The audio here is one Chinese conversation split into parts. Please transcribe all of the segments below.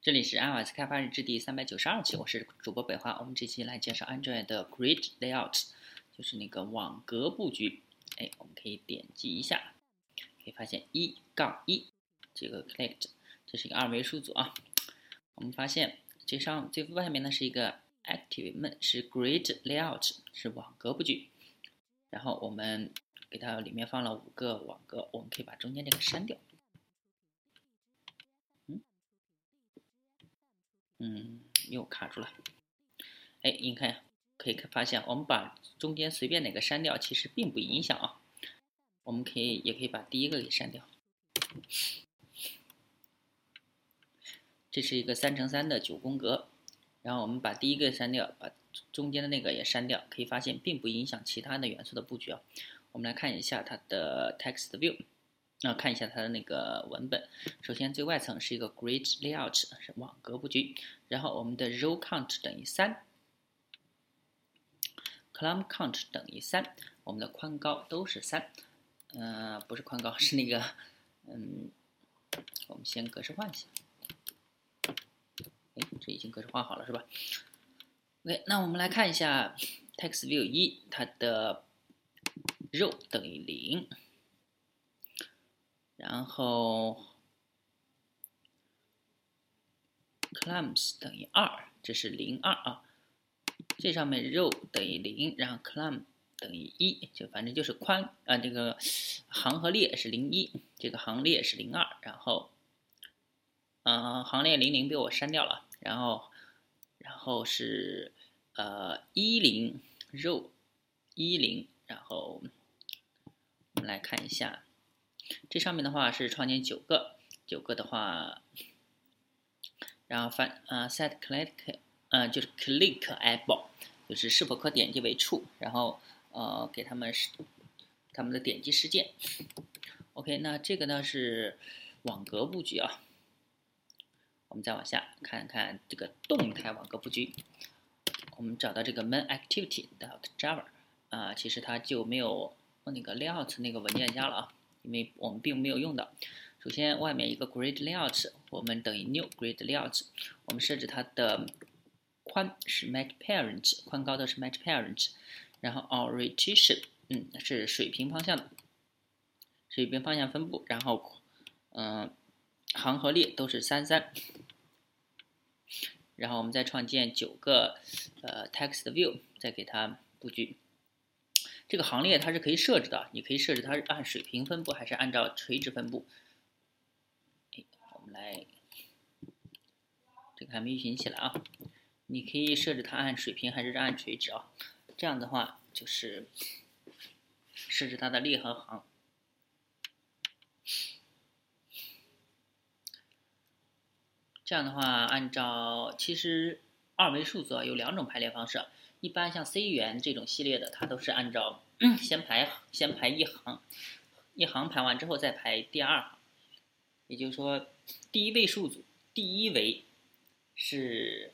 这里是 iOS 开发日志第三百九十二期，我是主播北华。我们这期来介绍 Android 的 Grid Layout，就是那个网格布局。哎，我们可以点击一下，可以发现一杠一这个 Click，这是一个二维数组啊。我们发现这上最外面呢是一个 active men 是 Grid Layout，是网格布局。然后我们给它里面放了五个网格，我们可以把中间这个删掉。嗯，又卡住了。哎，你看，可以看发现，我们把中间随便哪个删掉，其实并不影响啊。我们可以，也可以把第一个给删掉。这是一个三乘三的九宫格，然后我们把第一个删掉，把中间的那个也删掉，可以发现并不影响其他的元素的布局啊。我们来看一下它的 text view。那看一下它的那个文本，首先最外层是一个 Grid Layout，是网格布局。然后我们的 Row Count 等于三，Column Count 等于三，我们的宽高都是三。嗯，不是宽高，是那个，嗯，我们先格式化一下。哎，这已经格式化好了是吧？OK，那我们来看一下 Text View 一，它的 Row 等于零。然后，columns 等于二，这是零二啊。这上面 row 等于零，然后 column 等于一，就反正就是宽啊，这个行和列是零一，这个行列是零二，然后，嗯，行列零零被我删掉了，然后，然后是呃一零 row 一零，然后我们来看一下。这上面的话是创建九个，九个的话，然后翻呃 set click 呃就是 click able，就是是否可点击为 true，然后呃给他们是他们的点击事件。OK，那这个呢是网格布局啊。我们再往下看看这个动态网格布局，我们找到这个 main activity dot java 啊，其实它就没有那个 layout 那个文件夹了啊。因为我们并没有用到。首先，外面一个 grid layout，我们等于 new grid layout，我们设置它的宽是 match parent，宽高的是 match parent，然后 orientation，嗯，是水平方向的，水平方向分布，然后，嗯，行和列都是三三，然后我们再创建九个呃 text view，再给它布局。这个行列它是可以设置的，你可以设置它是按水平分布还是按照垂直分布。哎，我们来，这个还没运行起来啊。你可以设置它按水平还是按垂直啊。这样的话就是设置它的列和行。这样的话，按照其实二维数字有两种排列方式。一般像 C 语言这种系列的，它都是按照 先排先排一行，一行排完之后再排第二行，也就是说，第一位数组第一维是，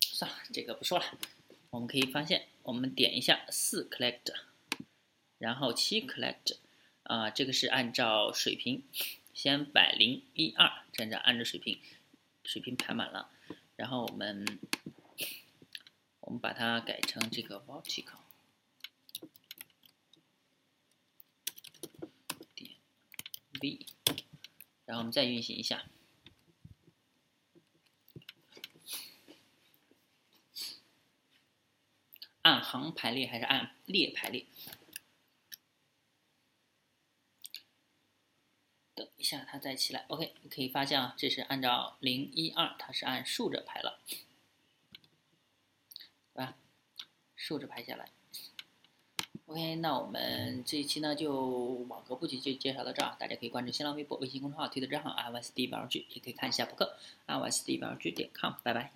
算了，这个不说了。我们可以发现，我们点一下四 collect，然后七 collect，啊，这个是按照水平先摆零一二，这样按照水平水平排满了，然后我们。我们把它改成这个 vertical 点 v，然后我们再运行一下，按行排列还是按列排列？等一下，它再起来。OK，你可以发现啊，这是按照零一二，它是按竖着排了。对吧竖着排下来。OK，那我们这一期呢就网格布局就介绍到这儿，大家可以关注新浪微博、微信公众号、推特账号 iOS D 八 G，也可以看一下博客 iOS D 八 G 点 com，拜拜。